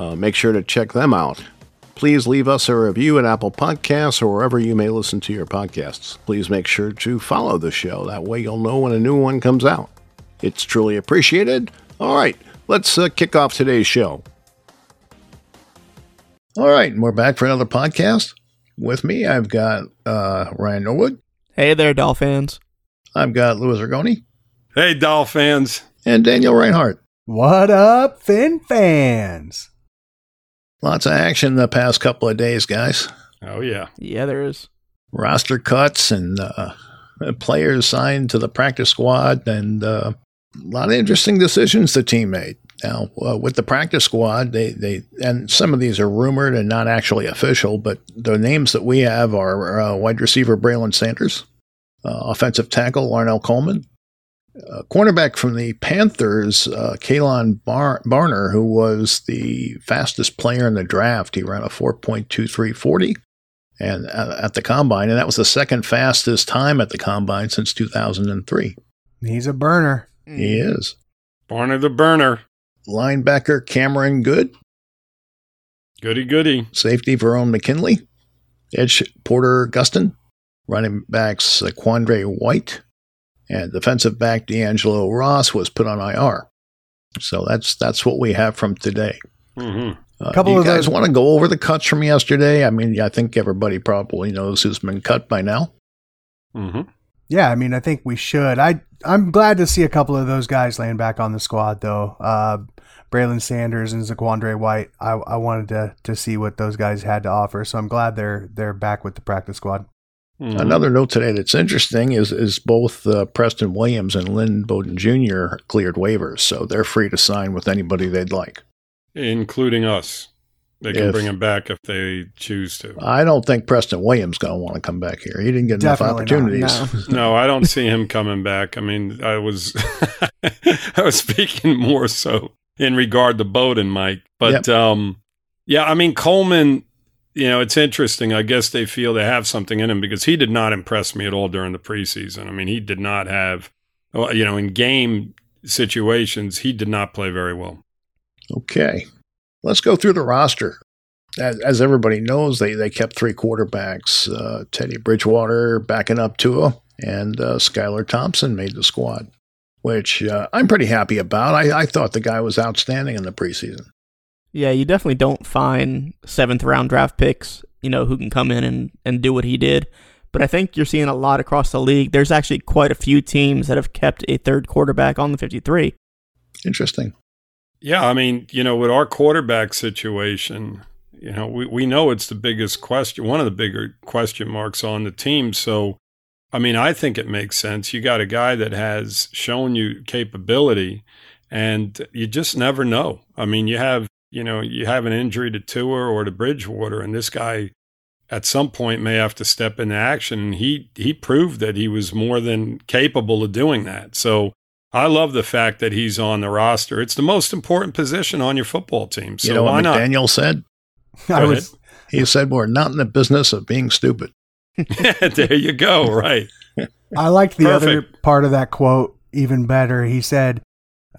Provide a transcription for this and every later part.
Uh, make sure to check them out. Please leave us a review at Apple Podcasts or wherever you may listen to your podcasts. Please make sure to follow the show. That way you'll know when a new one comes out. It's truly appreciated. All right, let's uh, kick off today's show. All right, and we're back for another podcast. With me, I've got uh, Ryan Norwood. Hey there, Dolphins. I've got Louis Ergoni. Hey, Doll fans. And Daniel Reinhardt. What up, Fin fans? Lots of action the past couple of days, guys. Oh, yeah. Yeah, there is. Roster cuts and uh, players signed to the practice squad, and uh, a lot of interesting decisions the team made. Now, uh, with the practice squad, they, they and some of these are rumored and not actually official, but the names that we have are uh, wide receiver Braylon Sanders, uh, offensive tackle Larnell Coleman, uh, cornerback from the Panthers, uh, Kalon Bar- Barner, who was the fastest player in the draft. He ran a 4.2340 and uh, at the combine, and that was the second fastest time at the combine since 2003. He's a burner. He is. Barner the burner. Linebacker Cameron Goode, Goody, goody. safety Verone McKinley, edge Porter Gustin, running backs uh, Quandre White, and defensive back D'Angelo Ross was put on IR. So that's that's what we have from today. Mm-hmm. Uh, Couple you of guys those- want to go over the cuts from yesterday? I mean, I think everybody probably knows who's been cut by now. Mm-hmm. Yeah, I mean, I think we should. I I'm glad to see a couple of those guys laying back on the squad, though. Uh, Braylon Sanders and Zaquandre White. I, I wanted to to see what those guys had to offer, so I'm glad they're they're back with the practice squad. Mm-hmm. Another note today that's interesting is is both uh, Preston Williams and Lynn Bowden Jr. cleared waivers, so they're free to sign with anybody they'd like. Including us. They can If- bring him back if they choose to. I don't think Preston Williams going to want to come back here. He didn't get enough Definitely not, opportunities. no. no, I don't see him coming back. I mean, I was I was speaking more so in regard to Bowden, Mike. But um yeah, I mean Coleman, you know, it's interesting. I guess they feel they have something in him because he did not impress me at all during the preseason. I mean, he did not have you know, in game situations, he did not play very well. Okay, let's go through the roster. As, as everybody knows, they, they kept three quarterbacks. Uh, Teddy Bridgewater backing up Tua, and uh, Skylar Thompson made the squad, which uh, I'm pretty happy about. I, I thought the guy was outstanding in the preseason. Yeah, you definitely don't find seventh round draft picks, you know, who can come in and, and do what he did. But I think you're seeing a lot across the league. There's actually quite a few teams that have kept a third quarterback on the 53. Interesting. Yeah, I mean, you know, with our quarterback situation, you know, we, we know it's the biggest question, one of the bigger question marks on the team. So, I mean, I think it makes sense. You got a guy that has shown you capability, and you just never know. I mean, you have, you know, you have an injury to Tua or to Bridgewater, and this guy at some point may have to step into action. And he he proved that he was more than capable of doing that. So, I love the fact that he's on the roster. It's the most important position on your football team. So you know why what not? McDaniel said? I was He said, We're not in the business of being stupid. there you go. Right. I liked the other part of that quote even better. He said,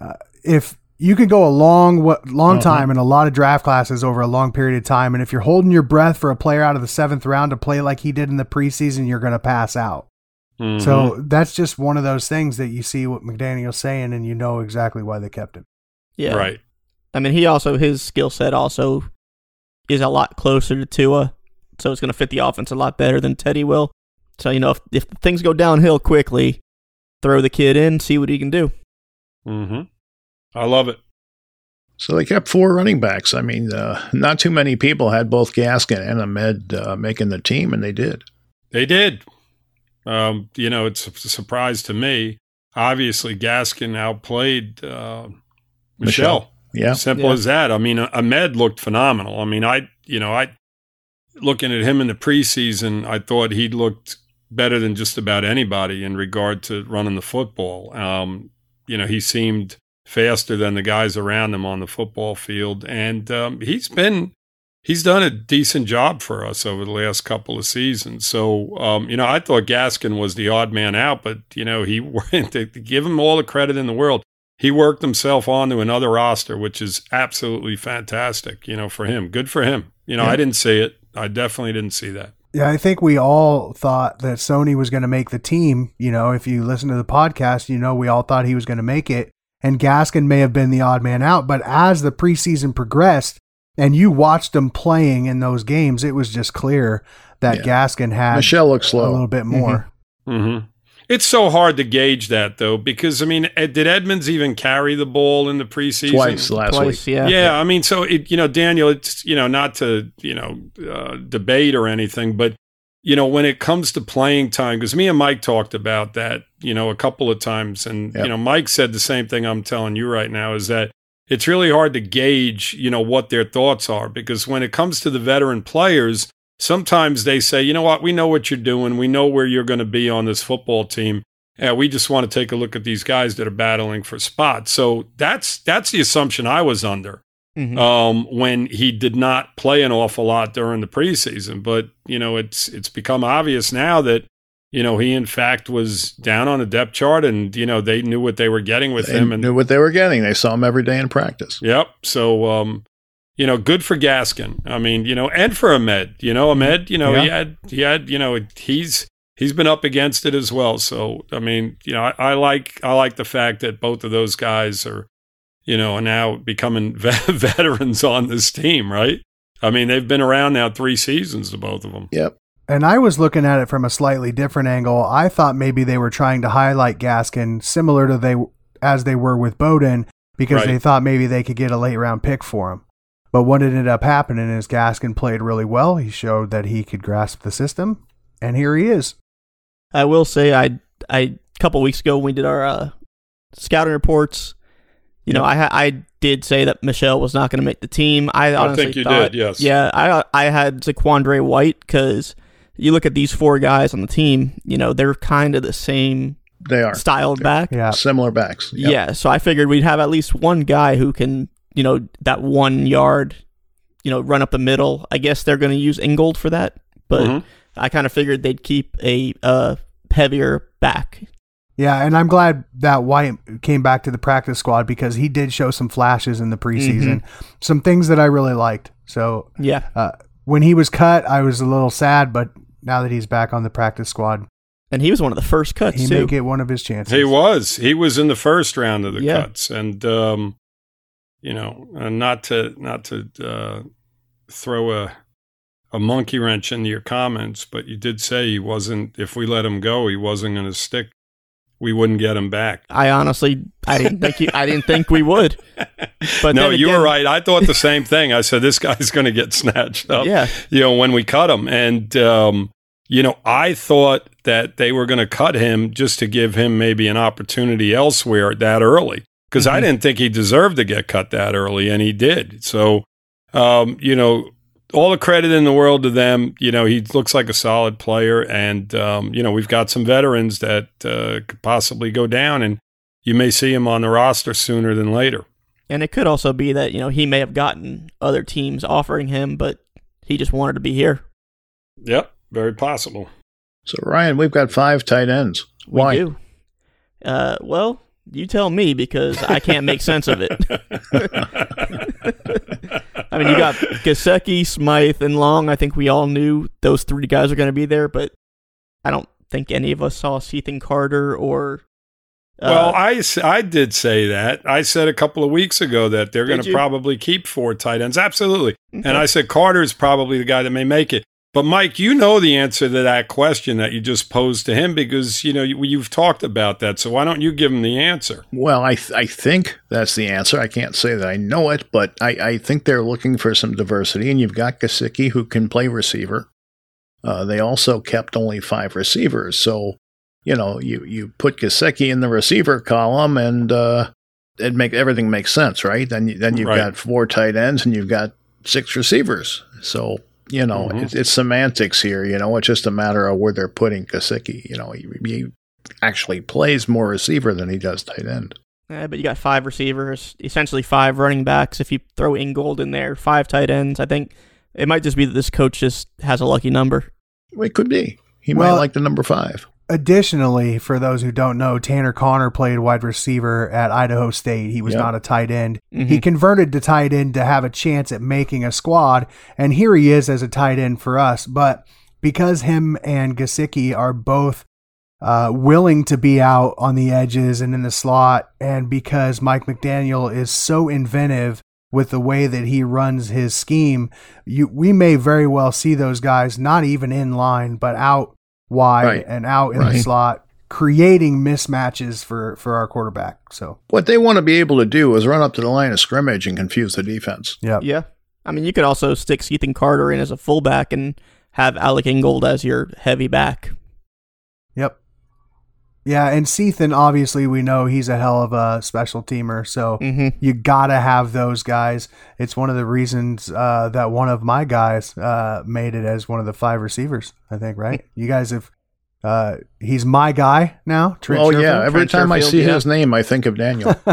uh, "If you can go a long, long Uh-huh. time in a lot of draft classes over a long period of time, and if you're holding your breath for a player out of the seventh round to play like he did in the preseason, you're going to pass out." Mhm. So that's just one of those things that you see what McDaniel's saying, and you know exactly why they kept him. Yeah. right. I mean, he also, his skill set also is a lot closer to Tua. So it's going to fit the offense a lot better than Teddy will. So, you know, if, if things go downhill quickly, throw the kid in, see what he can do. hmm I love it. So they kept four running backs. I mean, uh, not too many people had both Gaskin and Ahmed uh, making the team, and they did. They did. Um, you know, it's a surprise to me. Obviously, Gaskin outplayed uh, Michel. Michel. Yeah. Simple Yeah. as that. I mean, Ahmed looked phenomenal. I mean, I, you know, I, looking at him in the preseason, I thought he looked better than just about anybody in regard to running the football. Um, you know, he seemed faster than the guys around him on the football field. And um, he's been, he's done a decent job for us over the last couple of seasons. So, um, you know, I thought Gaskin was the odd man out, but, you know, he, went to give him all the credit in the world, he worked himself onto another roster, which is absolutely fantastic, you know, for him. Good for him. You know, Yeah. I didn't see it. I definitely didn't see that. Yeah, I think we all thought that Sony was going to make the team. You know, if you listen to the podcast, you know, we all thought he was going to make it. And Gaskin may have been the odd man out. But as the preseason progressed and you watched him playing in those games, it was just clear that Yeah. Gaskin had Michel looks slow. a little bit more. hmm It's so hard to gauge that, though, because, I mean, did Edmonds even carry the ball in the preseason? Twice last Twice, week. yeah. Yeah, I mean, so it, you know, Daniel, it's you know, not to you know uh, debate or anything, but you know, when it comes to playing time, because me and Mike talked about that, you know, a couple of times, and Yep. you know, Mike said the same thing I'm telling you right now is that it's really hard to gauge, you know, what their thoughts are because when it comes to the veteran players, sometimes they say, you know what, we know what you're doing, we know where you're going to be on this football team. Yeah, we just want to take a look at these guys that are battling for spots. So that's that's the assumption I was under Mhm. um, when he did not play an awful lot during the preseason. But you know, it's it's become obvious now that you know he in fact was down on the depth chart, and you know they knew what they were getting with They him. And knew what they were getting. They saw him every day in practice. yep, so um, you know, good for Gaskin. I mean, you know, and for Ahmed. You know, Ahmed. You know, he had he had you know he's. He's been up against it as well, so I mean, you know, I, I like I like the fact that both of those guys are, you know, are now becoming vet- veterans on this team, right? I mean, they've been around now three seasons, the both of them. Yep. And I was looking at it from a slightly different angle. I thought maybe they were trying to highlight Gaskin similar to they as they were with Bowden because Right. they thought maybe they could get a late round pick for him. But what ended up happening is Gaskin played really well. He showed that he could grasp the system, and here he is. I will say, I I a couple weeks ago when we did our uh, scouting reports. You know, I I did say that Michel was not going to make the team. I honestly think you thought, did, yes. Yeah, I I had Zaquandre White because you look at these four guys on the team. You know, they're kind of the same They are. styled back. Yeah. Similar backs. Yep. Yeah, so I figured we'd have at least one guy who can, you know, that one yard, you know, run up the middle. I guess they're going to use Ingold for that, but Mhm. I kind of figured they'd keep a uh, heavier back. Yeah, and I'm glad that White came back to the practice squad because he did show some flashes in the preseason, some things that I really liked. So Yeah, uh, when he was cut, I was a little sad, but now that he's back on the practice squad, and he was one of the first cuts he too. may get one of his chances. He was. He was in the first round of the Yeah. cuts, and um, you know, uh, not to not to uh, throw a a monkey wrench into your comments, but you did say he wasn't. If we let him go, he wasn't going to stick. We wouldn't get him back. I honestly, I didn't think he, I didn't think we would. But no, then you again- were right. I thought the same thing. I said this guy's going to get snatched up. Yeah, you know, when we cut him. And, um, you know, I thought that they were going to cut him just to give him maybe an opportunity elsewhere that early because I Mhm. didn't think he deserved to get cut that early, and he did. So, um, you know, all the credit in the world to them. You know, he looks like a solid player, and um, you know, we've got some veterans that uh, could possibly go down, and you may see him on the roster sooner than later. and it could also be that you know he may have gotten other teams offering him, but he just wanted to be here. Yep, very possible. So Ryan, we've got five tight ends. We Why? do. Uh, well, you tell me because I can't make sense of it. I mean, you got Gesicki, Smythe, and Long. I think we all knew those three guys are going to be there, but I don't think any of us saw Cethan Carter or. Uh, Well, I did say that. I said a couple of weeks ago that they're going to probably keep four tight ends. Absolutely. okay. And I said Carter's probably the guy that may make it. But Mike, you know the answer to that question that you just posed to him because you know you, you've talked about that. So why don't you give him the answer? Well, I th- I think that's the answer. I can't say that I know it, but I, I think they're looking for some diversity. And you've got Gesicki who can play receiver. Uh, they also kept only five receivers, so you know you you put Gesicki in the receiver column, and uh, it make everything makes sense, right? Then you, then you've Right. got four tight ends and you've got six receivers. So you know Mhm. it's, it's semantics here. You know, it's just a matter of where they're putting Gesicki. You know, he, he actually plays more receiver than he does tight end. Eh, but you got five receivers, essentially five running backs. If you throw Ingold in there, five tight ends. I think it might just be that this coach just has a lucky number. Well, it could be. He Well- might like the number five. Additionally, for those who don't know, Tanner Conner played wide receiver at Idaho State. He was Yep. not a tight end. Mhm. He converted to tight end to have a chance at making a squad, and here he is as a tight end for us. But because him and Gesicki are both uh, willing to be out on the edges and in the slot, and because Mike McDaniel is so inventive with the way that he runs his scheme, you we may very well see those guys not even in line, but out wide Right. and out in the slot, creating mismatches for for our quarterback. So, What they want to be able to do is run up to the line of scrimmage and confuse the defense. yeah, Yeah. I mean, you could also stick Cethan Carter in as a fullback and have Alec Ingold as your heavy back. Yep. Yeah, and Cethan, obviously, we know he's a hell of a special teamer. So hmm you gotta have those guys. It's one of the reasons uh, that one of my guys uh, made it as one of the five receivers. I think, right? You guys have. Uh, he's my guy now. Trent oh yeah, every Trent time I see yeah. his name, I think of Daniel.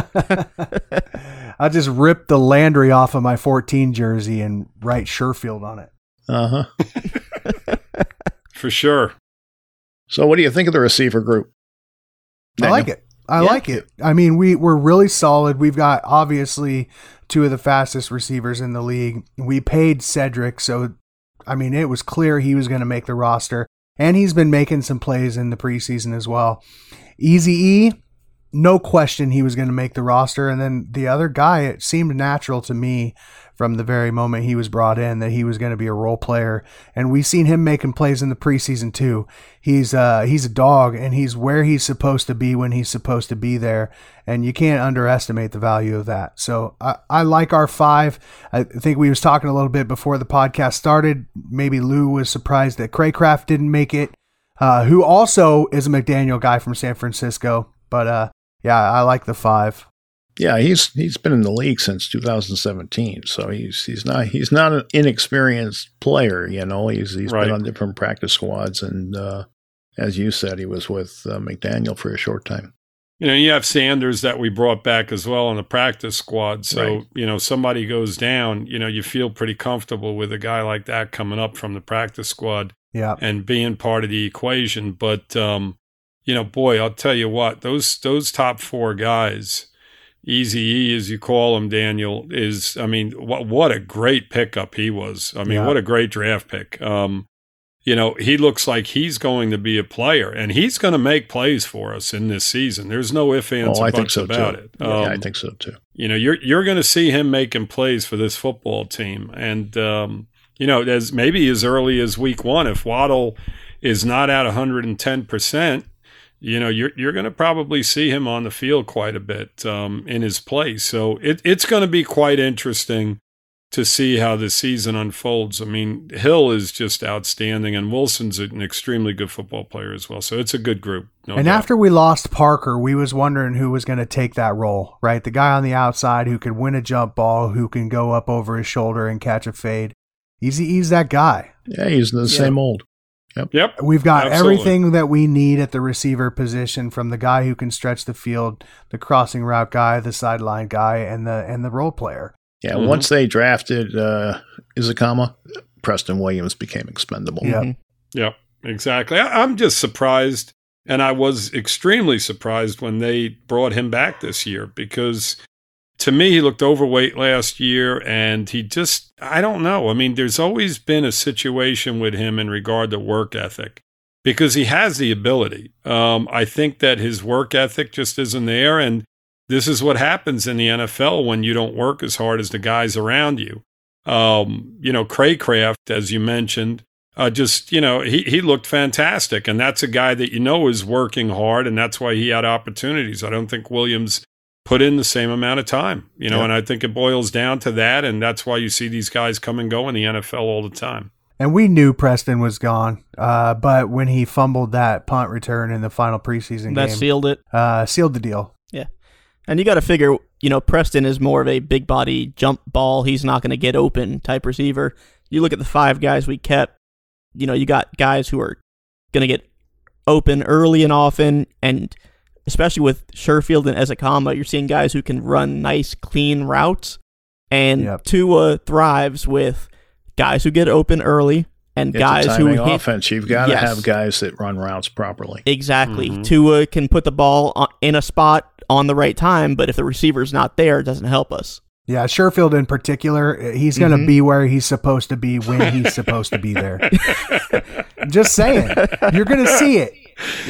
I just ripped the Landry off of my 14 jersey and write Sherfield on it. uh huh. For sure. So, what do you think of the receiver group? I like it. I Yeah. like it. I mean, we we're really solid. We've got obviously two of the fastest receivers in the league. We paid Cedric, so I mean, it was clear he was going to make the roster, and he's been making some plays in the preseason as well. Easy E, no question he was going to make the roster, and then the other guy, it seemed natural to me from the very moment he was brought in that he was going to be a role player, and we've seen him making plays in the preseason too. He's uh he's a dog, and he's where he's supposed to be when he's supposed to be there, and you can't underestimate the value of that. So I, I like our five. I think we was talking a little bit before the podcast started. Maybe Lou was surprised that Cracraft didn't make it, uh, who also is a McDaniel guy from San Francisco. But uh, yeah, I like the five. Yeah, he's he's been in the league since 2017, so he's he's not he's not an inexperienced player. You know, he's he's Right. been on different practice squads, and uh, as you said, he was with uh, McDaniel for a short time. You know, you have Sanders that we brought back as well on the practice squad. So, Right. you know, somebody goes down, you know, you feel pretty comfortable with a guy like that coming up from the practice squad Yeah, and being part of the equation. But um, you know, boy, I'll tell you what, those those top four guys, Easy E as you call him, Daniel, is I mean, what what a great pickup he was. I mean, Yeah. what a great draft pick. Um, you know, he looks like he's going to be a player, and he's going to make plays for us in this season. There's no ifs, ands, oh, or I think buts so about too. it. yeah, I Um, think so too. you know you're you're going to see him making plays for this football team and um, you know as maybe as early as week 1 if Waddle is not at 110% you know you're you're going to probably see him on the field quite a bit um, in his place so it, it's going to be quite interesting to see how the season unfolds. I mean, Hill is just outstanding, and Wilson's an extremely good football player as well. So it's a good group. No and doubt. after we lost Parker, we was wondering who was going to take that role, right? The guy on the outside who could win a jump ball, who can go up over his shoulder and catch a fade. Easy E's that guy. Yeah, he's the same old. Yep, Yep. We've got Absolutely. everything that we need at the receiver position from the guy who can stretch the field, the crossing route guy, the sideline guy, and the and the role player. Yeah, Mhm. once they drafted uh, Ezukanma, Preston Williams became expendable. Yeah. Mhm. Yep, exactly. I, I'm just surprised, and I was extremely surprised when they brought him back this year because to me, he looked overweight last year, and he just, I don't know. I mean, there's always been a situation with him in regard to work ethic because he has the ability. Um, I think that his work ethic just isn't there, and this is what happens in the NFL when you don't work as hard as the guys around you. Um, you know, Cracraft, as you mentioned, uh, just you know he he looked fantastic, and that's a guy that you know is working hard, and that's why he had opportunities. I don't think Williams put in the same amount of time, you know, Yeah. and I think it boils down to that, and that's why you see these guys come and go in the NFL all the time. And we knew Preston was gone, uh, but when he fumbled that punt return in the final preseason That game, sealed it. uh, sealed the deal. Yeah, and you got to figure you know, Preston is more of a big body jump ball. He's not going to get open type receiver. You look at the five guys we kept, you know, you got guys who are going to get open early and often, and especially with Sherfield and Ezukanma, you're seeing guys who can run nice, clean routes. And Yep. Tua thrives with guys who get open early and It's a guys who timing hit offense. You've got to Yes. have guys that run routes properly. Exactly. Mhm. Tua can put the ball on, in a spot on the right time, but if the receiver's not there, it doesn't help us. Yeah, Sherfield in particular, he's going to Mhm. be where he's supposed to be when he's supposed to be there. Just saying, you're going to see it.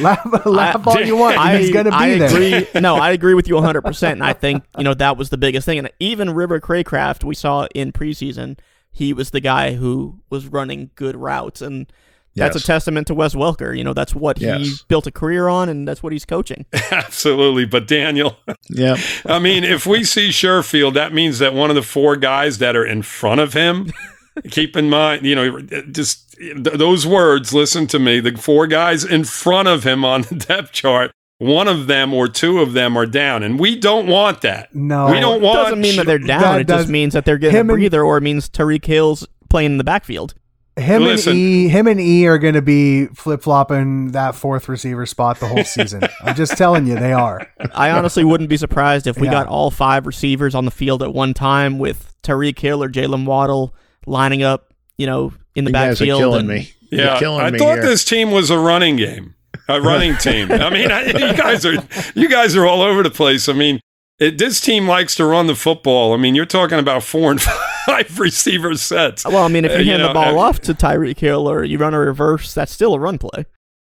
Laugh, laugh all you want. he's going to be I there. agree. no, I agree with you 100%. And I think, you know, that was the biggest thing. And even River Cracraft, we saw in preseason, he was the guy who was running good routes. And that's Yes. a testament to Wes Welker. You know, that's what he Yes. built a career on, and that's what he's coaching. Absolutely. But Daniel, yeah, I mean, if we see Sherfield, that means that one of the four guys that are in front of him, keep in mind, you know, just th- those words, listen to me. The four guys in front of him on the depth chart, one of them or two of them are down. And we don't want that. No. we don't It want. doesn't mean that they're down. That it just means that they're getting a him and- breather, or it means Tyreek Hill's playing in the backfield. Him Listen. and E, him and E are going to be flip flopping that fourth receiver spot the whole season. I'm just telling you, they are. I honestly wouldn't be surprised if we Yeah. got all five receivers on the field at one time with Tyreek Hill or Jaylen Waddle lining up, you know, in the You're backfield. killing and- me. Yeah, You're killing I me thought here. this team was a running game, a running team. I mean, I, you guys are you guys are all over the place. I mean, it, this team likes to run the football. I mean, you're talking about four and five receiver sets. Well, I mean, if Uh, you you hand know, the ball uh, off to Tyreek Hill or you run a reverse, that's still a run play.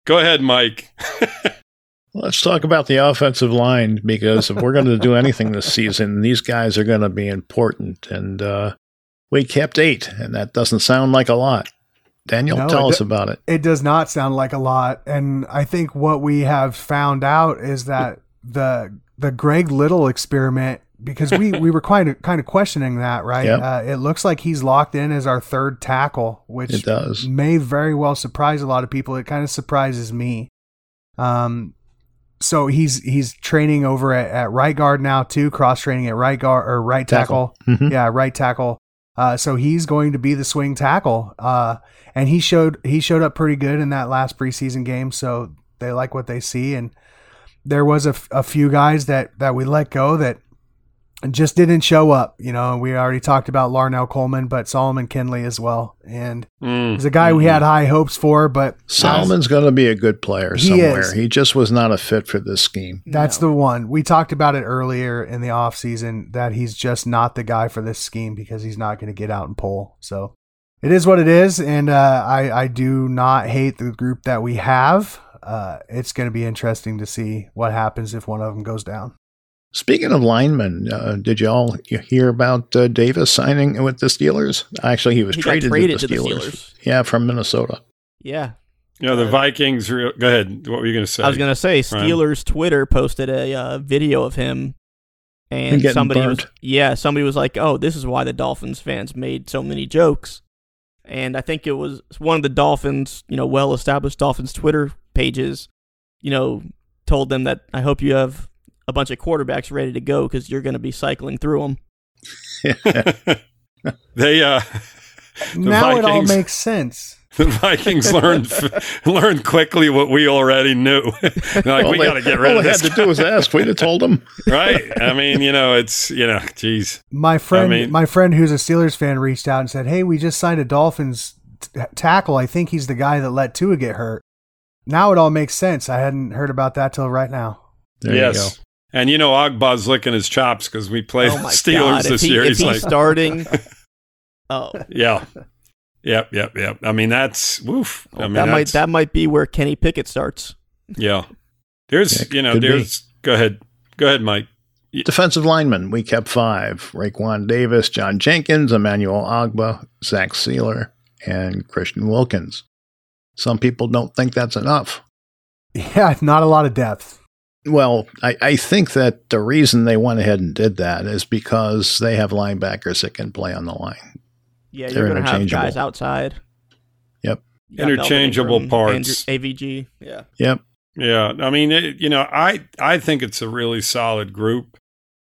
Go ahead, Mike. Let's talk about the offensive line because if we're going to do anything this season, these guys are going to be important. And uh, we kept eight, and that doesn't sound like a lot. Daniel, No, tell us do- about it. It does not sound like a lot, and I think what we have found out is that the the Greg Little experiment because we we were kind of kind of questioning that, right? Yep. Uh, it looks like he's locked in as our third tackle, which It does. may very well surprise a lot of people. It kind of surprises me. Um, so he's he's training over at, at right guard now too, cross training at right guard or right tackle. Tackle. Mhm. Yeah, right tackle. Uh, so he's going to be the swing tackle. Uh, and he showed he showed up pretty good in that last preseason game. So they like what they see. And there was a, f- a few guys that that we let go that just didn't show up. You know, we already talked about Larnell Coleman, but Solomon Kindley as well. And Mm. he's a guy we had high hopes for, but Solomon's going to be a good player He somewhere. is. He just was not a fit for this scheme. That's the one. We talked about it earlier in the offseason that he's just not the guy for this scheme because he's not going to get out and pull. So it is what it is. And uh, I, I do not hate the group that we have. Uh, it's going to be interesting to see what happens if one of them goes down. Speaking of linemen, uh, did you all hear about uh, Davis signing with the Steelers? Actually, he was He got traded, traded to, the to the Steelers. Steelers. Yeah, from Minnesota. Yeah. You know, the Vikings. Re- go ahead. What were you going to say? I was going to say, Ryan? Steelers Twitter posted a uh, video of him. And getting somebody was, yeah, somebody was like, "Oh, this is why the Dolphins fans made so many jokes." And I think it was one of the Dolphins, you know, well-established Dolphins Twitter pages, you know, told them that I hope you have a bunch of quarterbacks ready to go because you're going to be cycling through them. they uh, now it all makes sense. the Vikings learned learned quickly what we already knew. Like, all we they, got to get rid all of they this, had to do was ask. We'd have told them. right? I mean, you know, it's you know, geez. My friend, mean- my friend who's a Steelers fan reached out and said, "Hey, we just signed a Dolphins t- tackle. I think he's the guy that let Tua get hurt." Now it all makes sense. I hadn't heard about that till right now. There yes. you go. And you know, Ogbah's licking his chops because we played oh Steelers god! this if he, year. if He's he's like, starting, oh, yeah, yep, yep, yep. I mean, that's woof. I mean, that might that might be where Kenny Pickett starts. yeah. There's, Yeah, you know, could be. there's. Go ahead, go ahead, Mike. Defensive linemen, we kept five. Raekwon Davis, John Jenkins, Emmanuel Ogbah, Zach Sieler, and Christian Wilkins. Some people don't think that's enough. Yeah, not a lot of depth. Well, I, I think that the reason they went ahead and did that is because they have linebackers that can play on the line. Yeah, They're you're gonna have guys outside. Yep. You Melvin Interchangeable parts. Andrew- AVG. Yeah. Yep. Yeah, I mean, it, you know, I I think it's a really solid group.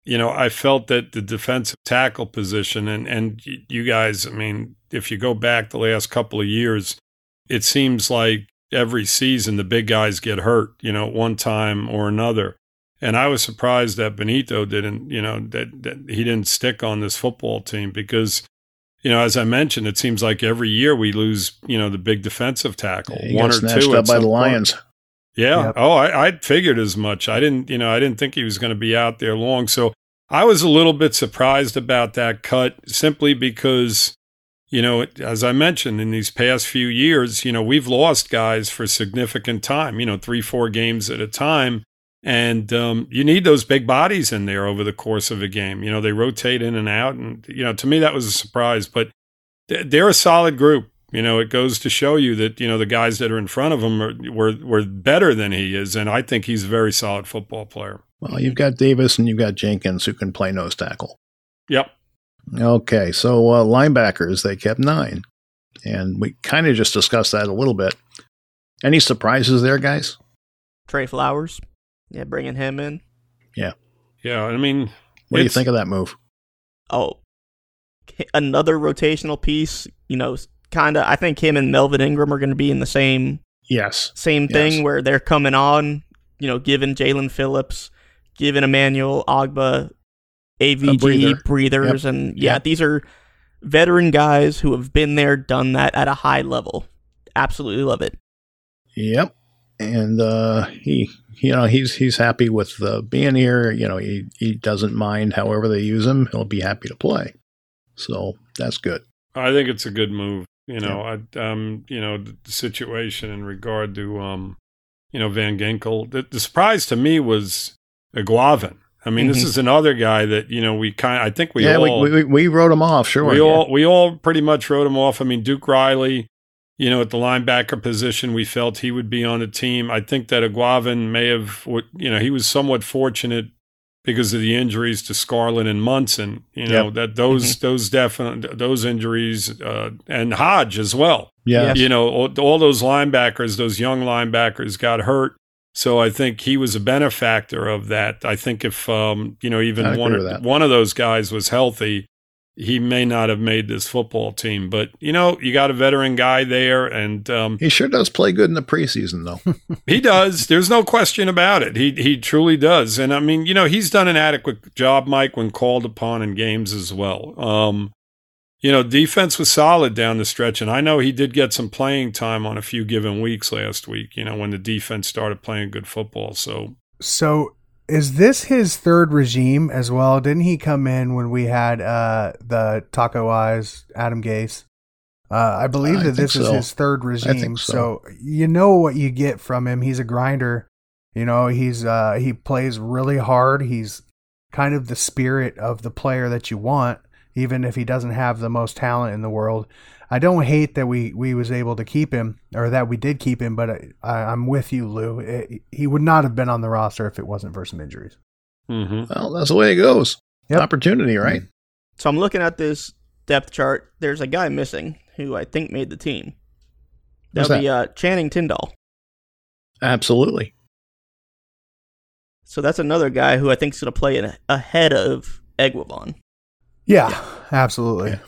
you know, I felt that the defensive tackle position and and you guys, I mean, if you go back the last couple of years, it seems like every season the big guys get hurt, you know, at one time or another. And I was surprised that Benito didn't, you know, that, that he didn't stick on this football team because, you know, as I mentioned, it seems like every year we lose, you know, the big defensive tackle, He one got or snatched two up by some the point. Lions. Yeah. Yep. Oh, I, I figured as much. I didn't, you know, I didn't think he was going to be out there long. So I was a little bit surprised about that cut simply because, you know, as I mentioned in these past few years, you know, we've lost guys for significant time, you know, three, four games at a time. And um, you need those big bodies in there over the course of a game. You know, they rotate in and out. And, you know, to me, that was a surprise. But they're a solid group. You know, it goes to show you that you know the guys that are in front of him are, were were better than he is, and I think he's a very solid football player. Well, you've got Davis and you've got Jenkins who can play nose tackle. Yep. Okay, so uh, linebackers, they kept nine. And we kind of just discussed that a little bit. Any surprises there, guys? Trey Flowers. Yeah, bringing him in. Yeah. Yeah, I mean, What do you think of that move? Oh, another rotational piece. You know, kind of. I think him and Melvin Ingram are going to be in the same Yes. same thing Yes. where they're coming on. You know, giving Jaelan Phillips, giving Emmanuel Ogbah, AVG breather. breathers, and yeah, Yep. these are veteran guys who have been there, done that at a high level. Absolutely love it. Yep. And uh, he, you know, he's he's happy with uh, being here. You know, he, he doesn't mind however they use him. He'll be happy to play. So that's good. I think it's a good move. You know, I um, you know, the, the situation in regard to um, you know, Van Ginkel. The, the surprise to me was Eguavoen. I mean, this Mhm. is another guy that you know we kind. I think we yeah, all we, we, we wrote him off, sure. we yeah. all we all pretty much wrote him off. I mean, Duke Riley, you know, at the linebacker position, we felt he would be on the team. I think that Eguavoen may have, you know, he was somewhat fortunate because of the injuries to Scarlett and Munson. You know Yep. that those those definite those injuries uh, and Hodge as well. yeah. You know, all, all those linebackers, those young linebackers got hurt. So I think he was a benefactor of that. I think if um, you know even one agree of, that. one of those guys was healthy, he may not have made this football team. But you know, you got a veteran guy there, and um, He sure does play good in the preseason, though. he does. There's no question about it. He he truly does. And I mean, you know, he's done an adequate job, Mike, when called upon in games as well. Um, you know, defense was solid down the stretch, and I know he did get some playing time on a few given weeks last week. You know, when the defense started playing good football. So So is this his third regime as well? Didn't he come in when we had uh, the Taco Eyes, Adam Gase? Uh, I believe that think this is his third regime. think so. you know what you get from him. He's a grinder. You know, he's uh, he plays really hard. He's kind of the spirit of the player that you want, even if he doesn't have the most talent in the world. I don't hate that we, we was able to keep him or that we did keep him, but I, I, I'm with you, Lou. It, he would not have been on the roster if it wasn't for some injuries. mhm. well, that's the way it goes. Yep. Opportunity, right? So I'm looking at this depth chart. There's a guy missing who I think made the team. Who's That'll be uh, Channing Tindall. Absolutely. So that's another guy who I think is going to play in ahead of Eguavoen. Yeah, absolutely. Yeah.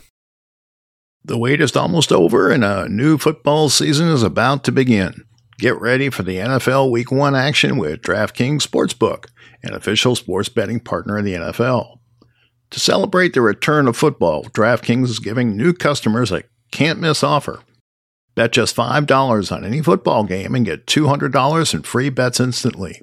The wait is almost over and a new football season is about to begin. Get ready for the NFL Week 1 action with DraftKings Sportsbook, an official sports betting partner of the NFL. To celebrate the return of football, DraftKings is giving new customers a can't miss offer. Bet just $5 on any football game and get $200 in free bets instantly.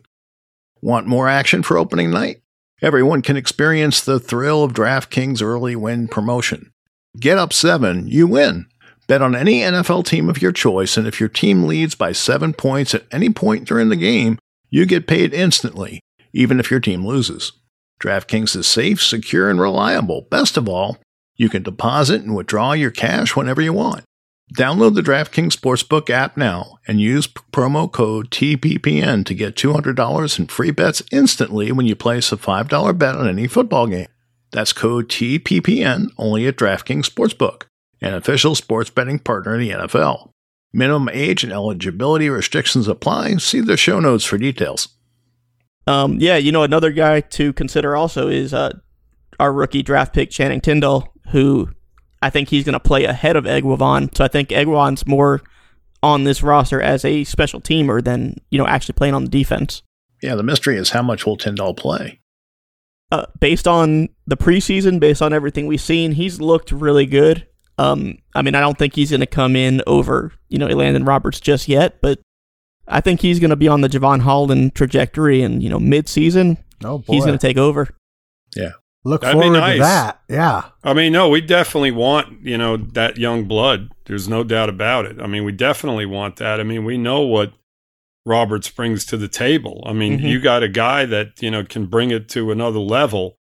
Want more action for opening night? Everyone can experience the thrill of DraftKings early win promotion. Get up seven, you win. Bet on any NFL team of your choice, and if your team leads by seven points at any point during the game, you get paid instantly, even if your team loses. DraftKings is safe, secure, and reliable. Best of all, you can deposit and withdraw your cash whenever you want. Download the DraftKings Sportsbook app now and use promo code TPPN to get $200 in free bets instantly when you place a $5 bet on any football game. That's code TPPN only at DraftKings Sportsbook, an official sports betting partner of the NFL. Minimum age and eligibility restrictions apply. See the show notes for details. Um, yeah, you know, another guy to consider also is uh, our rookie draft pick Channing Tindall, who I think he's going to play ahead of Eguavoen. So I think Eguavoen's more on this roster as a special teamer than you know actually playing on the defense. Yeah, the mystery is how much will Tindall play? Uh, based on the preseason, based on everything we've seen, he's looked really good. Um, I mean, I don't think he's going to come in over you know Elandon Roberts just yet, but I think he's going to be on the Jevon Holland trajectory, and you know, mid-season, Oh boy, he's going to take over. Look That'd be forward nice. to that. Yeah, I mean, no, we definitely want, you know, that young blood. There's no doubt about it. I mean, we definitely want that. I mean, we know what Roberts brings to the table. I mean, Mhm. you got a guy that, you know, can bring it to another level.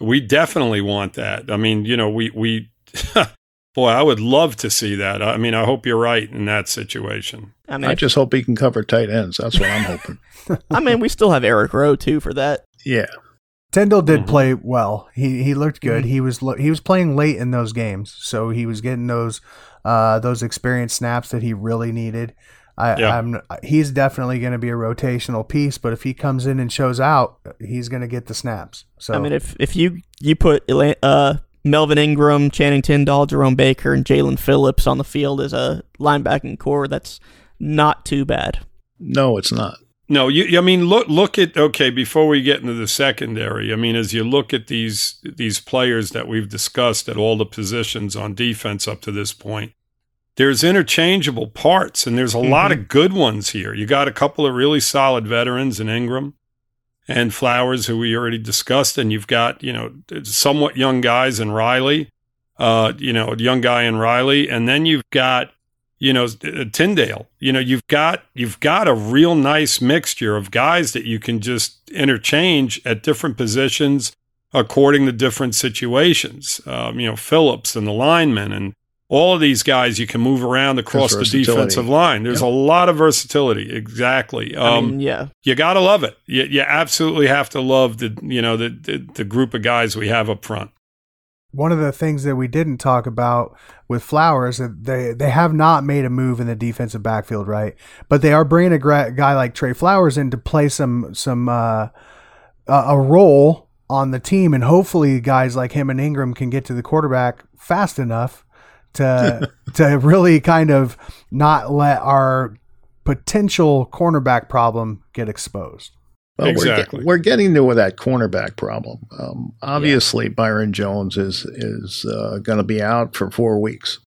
We definitely want that. I mean, you know, we, we, boy, I would love to see that. I mean, I hope you're right in that situation. I mean, I just hope he can cover tight ends. That's what I'm hoping. I mean, we still have Eric Rowe too for that. Yeah. Tindall did Mhm. play well. He he looked good. Mhm. He was lo- he was playing late in those games, so he was getting those uh, those experience snaps that he really needed. I, Yeah. I'm he's definitely going to be a rotational piece, but if he comes in and shows out, he's going to get the snaps. So I mean, if if you you put uh, Melvin Ingram, Channing Tindall, Jerome Baker, and Jaelan Phillips on the field as a linebacking core, that's not too bad. No, it's not. No, you. I mean, look. Look at okay. Before we get into the secondary, I mean, as you look at these these players that we've discussed at all the positions on defense up to this point, there's interchangeable parts, and there's a lot of good ones here. You got a couple of really solid veterans in Ingram and Flowers, who we already discussed, and you've got you know somewhat young guys in Riley, uh, you know, young guy in Riley, and then you've got you know uh, Tindall. You know, you've got you've got a real nice mixture of guys that you can just interchange at different positions according to different situations. Um, you know, Phillips and the linemen and all of these guys you can move around across the defensive line. There's a lot of versatility. Exactly. I Um, mean, yeah, you got to love it. You, you absolutely have to love the you know the, the the group of guys we have up front. One of the things that we didn't talk about with Flowers, that they they have not made a move in the defensive backfield, right? But they are bringing a guy like Trey Flowers in to play some some uh, a a role on the team, and hopefully guys like him and Ingram can get to the quarterback fast enough to to really kind of not let our potential cornerback problem get exposed. Well, Exactly. We're, get- we're getting to that cornerback problem. Um, obviously, Byron Jones is is uh, going to be out for four weeks.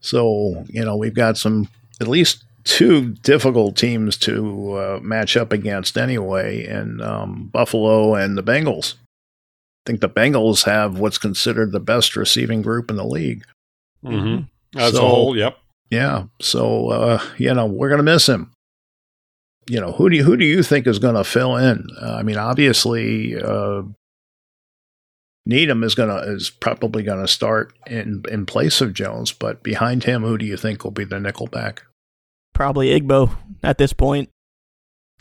So you know we've got some at least two difficult teams to uh, match up against anyway, in um, Buffalo and the Bengals. I think the Bengals have what's considered the best receiving group in the league. Mm-hmm. As So- a whole, yep. Yeah, so uh, you know we're going to miss him. You know who do you, who do you think is going to fill in? Uh, I mean, obviously, uh, Needham is going to is probably going to start in in place of Jones, but behind him, who do you think will be the nickelback? probably Igbo at this point.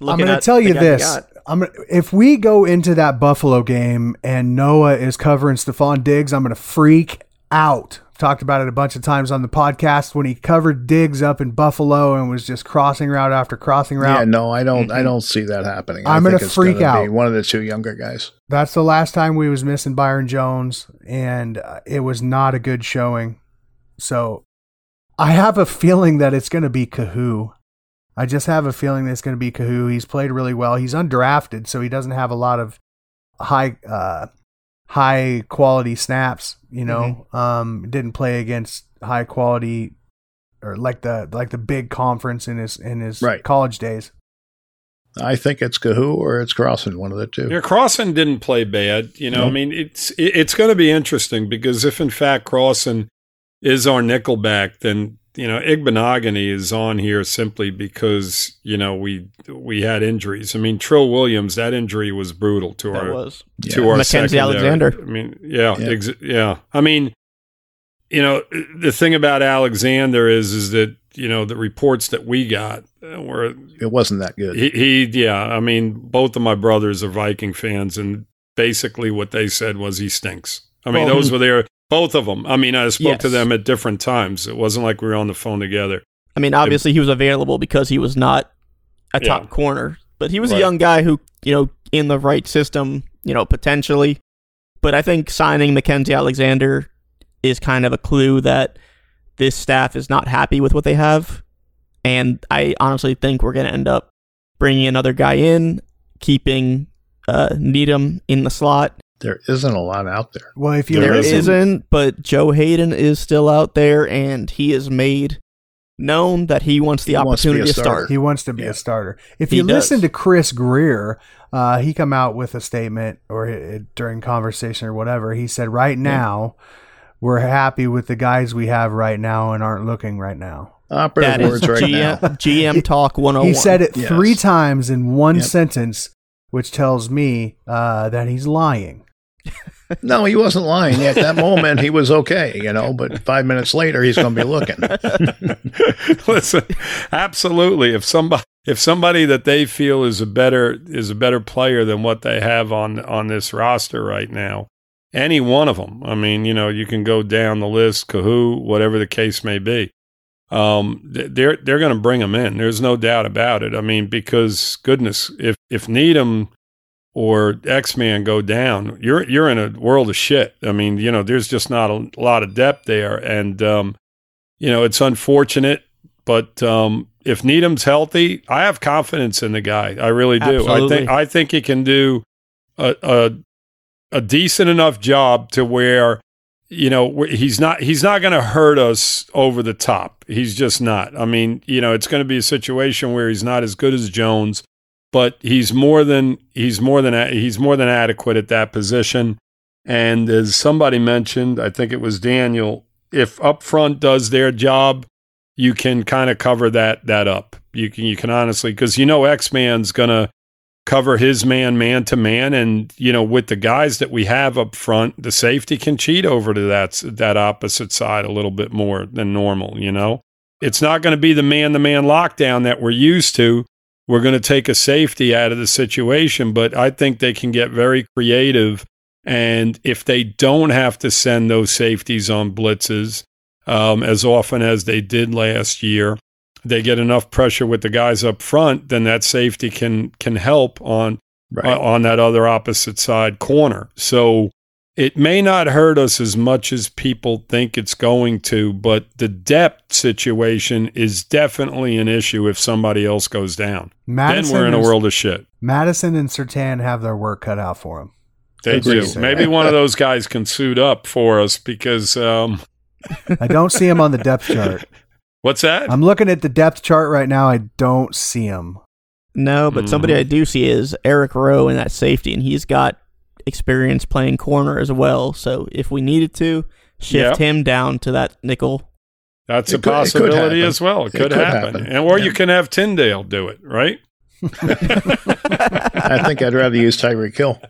I'm going to tell you this. I'm gonna, if we go into that Buffalo game and Noah is covering Stefon Diggs, I'm going to freak out. Talked about it a bunch of times on the podcast when he covered Diggs up in Buffalo and was just crossing route after crossing route. Yeah, no, I don't. I Mhm. don't see that happening. I'm gonna freak gonna Be out. one of the two younger guys. That's the last time we was missing Byron Jones, and uh, it was not a good showing. So I have a feeling that it's going to be Kohou. I just have a feeling that it's going to be Kohou. He's played really well. He's undrafted, so he doesn't have a lot of high uh, high quality snaps. You know, um, didn't play against high quality or like the like the big conference in his in his Right. college days. I think it's Kohou or it's Crossen, one of the two. Yeah, Crossen didn't play bad. You know, No. I mean, it's it, it's going to be interesting because if in fact Crossen is our nickelback, then you know Igbinoghene is on here simply because you know we we had injuries. I mean, Trill Williams, that injury was brutal to That our was. to Yeah. our Mackensie secondary. Alexander. I mean, yeah, Yeah. ex- yeah. I mean, you know, the thing about Alexander is is that you know the reports that we got uh, were It wasn't that good. he, he yeah. I mean, both of my brothers are Viking fans, and basically what they said was he stinks. I mean, Well, those were their both of them. I mean, I spoke to them at different times. It wasn't like we were on the phone together. I mean, obviously he was available because he was not a Yeah. top corner, but he was a young guy who you know in the right system, you know, potentially. But I think signing Mackensie Alexander is kind of a clue that this staff is not happy with what they have. And I honestly think we're going to end up bringing another guy in, keeping uh, Needham in the slot. There isn't a lot out there. Well, if you There listen, isn't, but Joe Haden is still out there, and he has made known that he wants the He wants to be a opportunity to, starter. start. he wants to be Yeah. a starter. If He you listen to Chris Grier, uh, he come out with a statement or uh, during conversation or whatever. He said, "Right now, we're happy with the guys we have right now and aren't looking right now." Operative That is words right GM, now. GM Talk 101. He said it Yes. three times in one Yep. sentence, which tells me uh, that he's lying. No, he wasn't lying. At that moment, he was okay, you know, but five minutes later, he's going to be looking. Listen, absolutely. If somebody if somebody that they feel is a better is a better player than what they have on on this roster right now, any one of them. I mean, you know, you can go down the list, Kohou, whatever the case may be. Um, they're they're going to bring them in. There's no doubt about it. I mean, because goodness, if if Needham or X Man go down, you're you're in a world of shit. I mean, you know, there's just not a lot of depth there, and um, you know, it's unfortunate, but um, if Needham's healthy, I have confidence in the guy. I really do. I think I think he can do a, a a decent enough job to where you know he's not he's not going to hurt us over the top. He's just not. I mean, you know, it's going to be a situation where he's not as good as Jones, but he's more than he's more than he's more than adequate at that position. And as somebody mentioned, I think it was Daniel, if up front does their job, you can kind of cover that that up. You can you can honestly because you know X Man's gonna cover his man man to man, and you know with the guys that we have up front, the safety can cheat over to that that opposite side a little bit more than normal. You know, it's not going to be the man to man lockdown that we're used to. We're going to take a safety out of the situation, but I think they can get very creative. And if they don't have to send those safeties on blitzes um, as often as they did last year, they get enough pressure with the guys up front, then that safety can can help on Right. uh, on that other opposite side corner. So it may not hurt us as much as people think it's going to, but the depth situation is definitely an issue if somebody else goes down. Madison then we're in a and- world of shit. Madison and Sertan have their work cut out for them. They do. Maybe one of those guys can suit up for us because um, I don't see him on the depth chart. what's that? I'm looking at the depth chart right now. I don't see him. No, but somebody Mhm. I do see is Eric Rowe in that safety, and he's got experience playing corner as well. So if we needed to shift Yep. him down to that nickel, That's It a could- could possibility as well. It It could, could happen. happen. And or Yeah. you can have Tindall do it, right? I think I'd rather use Tyreek Hill.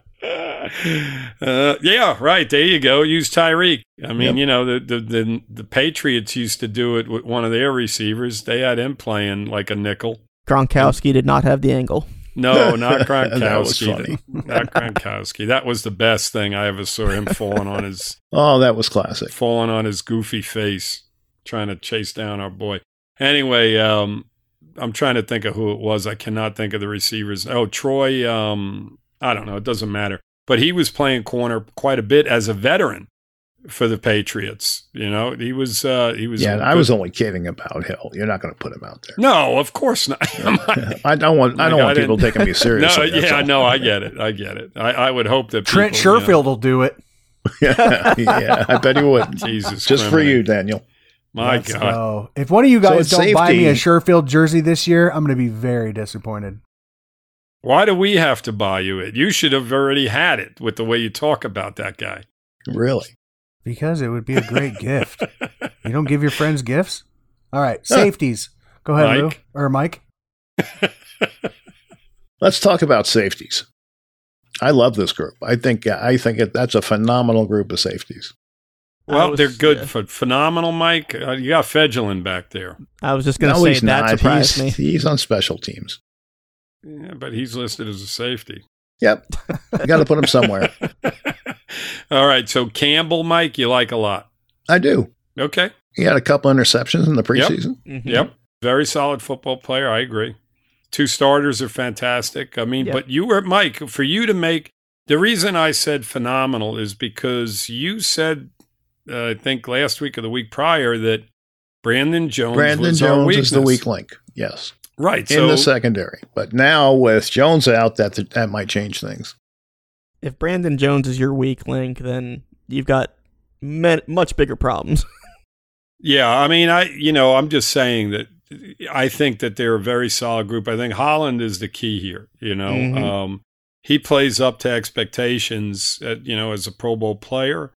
Uh, yeah, right. There you go. Use Tyreek. I mean, Yep. you know, the, the the the Patriots used to do it with one of their receivers. They had him playing like a nickel. Gronkowski did not have the angle. No, not That was Gronkowski. funny. not Gronkowski. That was the best thing I ever saw. Him falling on his Oh, that was classic. falling on his goofy face, trying to chase down our boy. Anyway, um, I'm trying to think of who it was. I cannot think of the receivers. Oh, Troy. Um, I don't know. It doesn't matter. But he was playing corner quite a bit as a veteran for the Patriots. You know, he was. Uh, he was. Yeah, I was only kidding about Hill. You're not going to put him out there. No, of course not. I'm not- I don't want. I don't Like, I want people taking me seriously. no, yeah, all. no, I get it. I get it. I, I would hope that Trent people, you know- Sherfield will do it. yeah, yeah, I bet he would. Jesus, Just for you, Daniel. My Let's God. go. If one of you guys it's don't buy me a. Sherfield jersey this year, I'm going to be very disappointed. Why do we have to buy you it? You should have already had it with the way you talk about that guy. Really? Because it would be a great gift. You don't give your friends gifts? All right, safeties. Go ahead, Lou. Mike? Or Mike. Let's talk about safeties. I love this group. I think. I think it, that's a phenomenal group of safeties. Well, was- they're good yeah. for phenomenal, Mike. Uh, you got Fejedelem back there. I was just going to no, say he's that not. surprised he's, me. he's on special teams. Yeah, but he's listed as a safety. Yep, you got to put him somewhere. All right. So Campbell, Mike, you like a lot. I do. Okay. He had a couple interceptions in the preseason. Mhm. Yep. Very solid football player. I agree. Two starters are fantastic. I mean, Yeah. but you were Mike for you to make the reason I said phenomenal is because you said uh, I think last week or the week prior that Brandon Jones Brandon was our Jones is the weak link. Yes, right? in So the secondary. But now with Jones out, that that might change things. If Brandon Jones is your weak link, then you've got me- much bigger problems. Yeah, I mean, I you know, I'm just saying that I think that they're a very solid group. I think Holland is the key here. You know, Mhm. um, he plays up to expectations. At, you know, as a Pro Bowl player,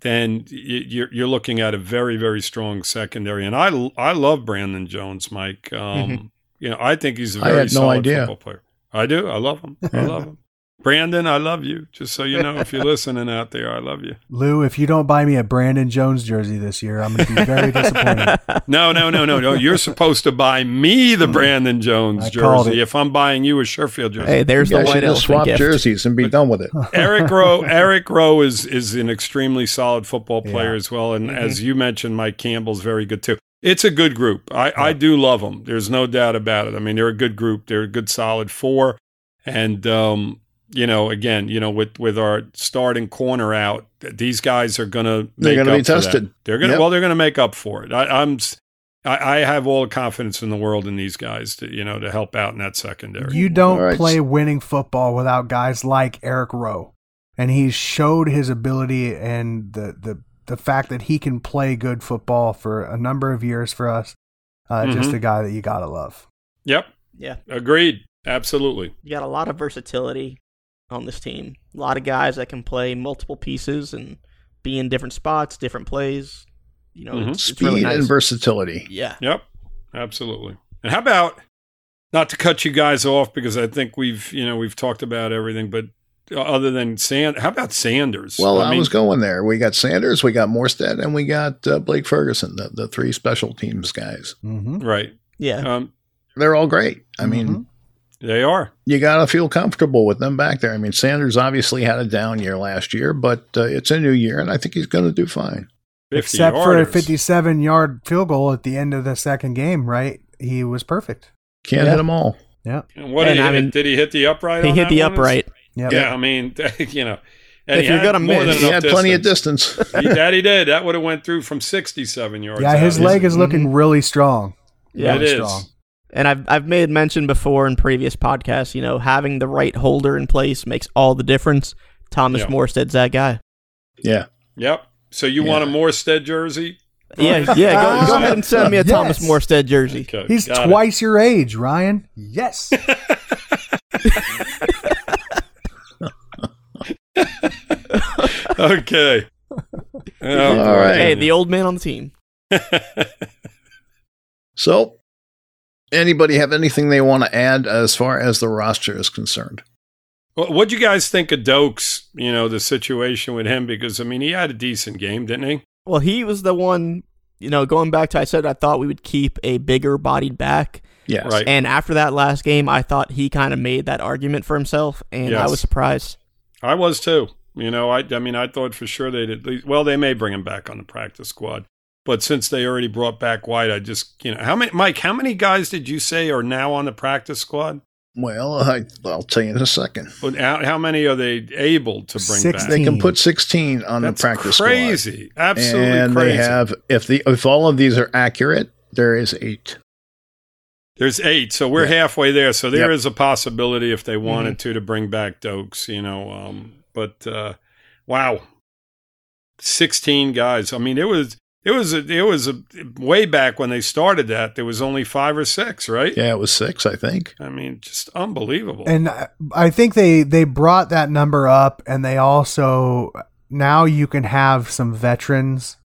then you're you're looking at a very very strong secondary. And I I love Brandon Jones, Mike. Um, Mhm. You know, I think he's a very had no solid idea. football player. I do. I love him. I love him. Brandon, I love you. Just so you know, if you're listening out there, I love you. Lou, if you don't buy me a Brandon Jones jersey this year, I'm going to be very disappointed. No, no, no, no, no. You're supposed to buy me the Brandon Jones I jersey if I'm buying you a Sherfield jersey. hey, there's You the white should just swap gift. jerseys and be done with it. Eric Rowe, Eric Rowe is is an extremely solid football player Yeah. as well, and Mhm. as you mentioned, Mike Campbell's very good too. It's a good group. I, I do love them. There's no doubt about it. I mean, they're a good group. They're a good solid four, and um, you know, again, you know, with with our starting corner out, these guys are gonna They're gonna be tested. They're gonna Yep. well, they're gonna make up for it. I, I'm. s- I, I have all the confidence in the world in these guys to you know to help out in that secondary. You don't All right. play winning football without guys like Eric Rowe. And he's showed his ability and the, the, the fact that he can play good football for a number of years for us. Uh, Just Mhm. a guy that you got to love. Yep, Yeah, agreed. Absolutely. you got a lot of versatility on this team. A lot of guys that can play multiple pieces and be in different spots, different plays. You know, Mhm. it's, it's Speed really nice. and versatility. yeah, Yep, absolutely. And how about not to cut you guys off because I think we've you know we've talked about everything, but other than Sand, how about Sanders? Well, I, mean, was going there. We got Sanders, we got Morstead, and we got uh, Blake Ferguson, the, the three special teams guys. Mm-hmm. right. yeah. Um, They're all great. I mean, Mhm. They are. you got to feel comfortable with them back there. I mean, Sanders obviously had a down year last year, but uh, it's a new year, and I think he's going to do fine. 50 Except for a 57 yard field goal at the end of the second game, right? He was perfect. Can't Yeah. hit them all. Yeah. And what And did, he I hit? mean, did he hit the upright? he on hit that the one? upright. Yep. Yeah, I mean, you know, and If you're had gonna more miss- than He enough had plenty of distance. distance. he, that he did. That would have went through from 67 yards. Yeah, out. his leg is looking Mhm. really strong. Yeah, It Really is. strong. And I've I've made mention before in previous podcasts. You know, having the right holder in place makes all the difference. Thomas Yeah. Morstead's that guy. Yeah. Yep. So you Yeah. want a Morstead jersey? Yeah, yeah. Go, go ahead and send me a Yes. Thomas Morstead jersey. Okay, He's got it. twice your age, Ryan. Yes. Okay. Oh, All right. Hey, the old man on the team. So, anybody have anything they want to add as far as the roster is concerned? Well, What do you guys think of Doaks? You know, the situation with him because I mean, he had a decent game, didn't he? Well, he was the one. You know, going back to I said I thought we would keep a bigger bodied back, Yes. Right. and after that last game, I thought he kind of made that argument for himself, and I was surprised. I was too. You know, I I mean, I thought for sure they'd at least. Well, they may bring him back on the practice squad, but since they already brought back White, I just you know how many Mike? How many guys did you say are now on the practice squad? Well, I, I'll tell you in a second. Well, How, how many are they able to bring back? They can put 16 on That's the practice squad. crazy, squad. absolutely and crazy. they have if the if all of these are accurate, there is eight. There's eight, so we're Yeah. halfway there. So there Yep. is a possibility if they wanted to to bring back Doaks, you know. Um, but uh, wow, sixteen guys. I mean, it was it was a, it was a, way back when they started that. There was only five or six, right? Yeah, it was six, I think. I mean, just unbelievable. and I- I think they they brought that number up, and they also now you can have some veterans.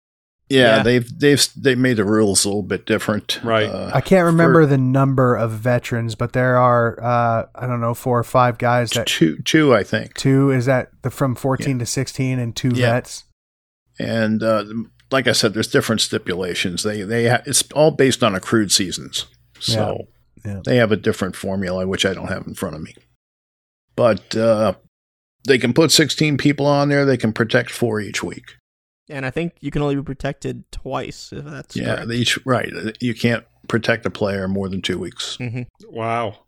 Yeah, Yeah. they've they've they made the rules a little bit different. Right. Uh, I can't remember the number of veterans, but there are uh, I don't know four or five guys that two two, I think. two is that the from fourteen to sixteen and two Yeah. vets. And uh, like I said, there's different stipulations. They they ha- it's all based on accrued seasons, so Yeah. Yeah. they have a different formula, which I don't have in front of me. But uh, they can put 16 people on there. They can protect four each week. And I think you can only be protected twice if that's yeah, correct. each right. You can't protect a player more than two weeks. hmm wow.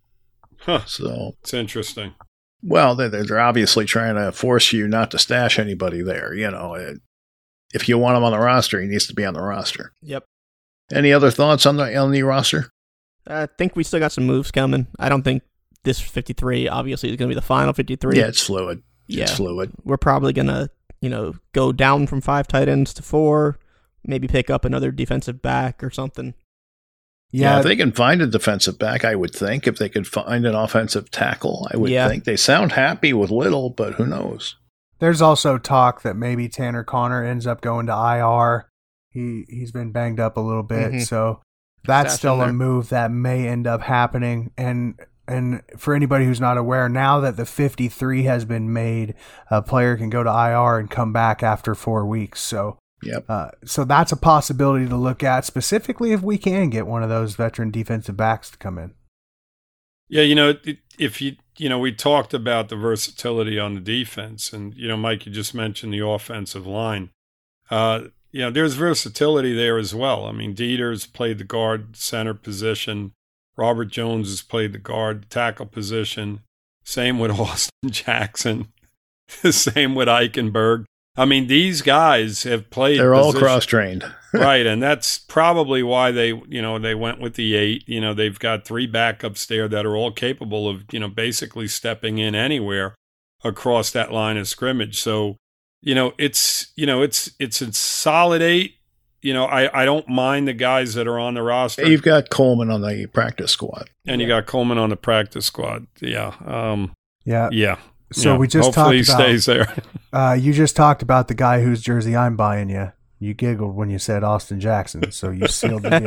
Huh. So, It's interesting. well, they're, they're obviously trying to force you not to stash anybody there. You know, It- if you want him on the roster, he needs to be on the roster. Yep. Any other thoughts on the on the roster? I think we still got some moves coming. I don't think this 53 obviously is going to be the final 53. Yeah, it's fluid. Yeah. It's fluid. We're probably going to, you know, go down from five tight ends to four, maybe pick up another defensive back or something. Yeah, Yeah, if they can find a defensive back, I would think. If they could find an offensive tackle, I would Yeah. think. They sound happy with little, but who knows? There's also talk that maybe Tanner Conner ends up going to IR. He he's been banged up a little bit, Mhm. so that's Stash still a move that may end up happening. And and for anybody who's not aware, now that the 53 has been made, a player can go to IR and come back after four weeks. So Yep. uh, so that's a possibility to look at, specifically if we can get one of those veteran defensive backs to come in. Yeah, you know, it- if you you know, we talked about the versatility on the defense, and you know, Mike, you just mentioned the offensive line. Uh, you know, there's versatility there as well. I mean, Deiter's played the guard center position. Robert Jones has played the guard tackle position. Same with Austin Jackson. Same with Eichenberg. I mean, these guys have played. They're all cross trained. right, and that's probably why they, you know, they went with the eight. You know, they've got three backups there that are all capable of, you know, basically stepping in anywhere across that line of scrimmage. So, you know, it's, you know, it's it's a solid eight. You know, I I don't mind the guys that are on the roster, You've got Coleman on the practice squad. and you got Coleman on the practice squad. Yeah, um, Yeah. yeah. So yeah. we just hopefully talked he about stays there. Uh, you just talked about the guy whose jersey I'm buying you. You giggled when you said Austin Jackson, so you sealed the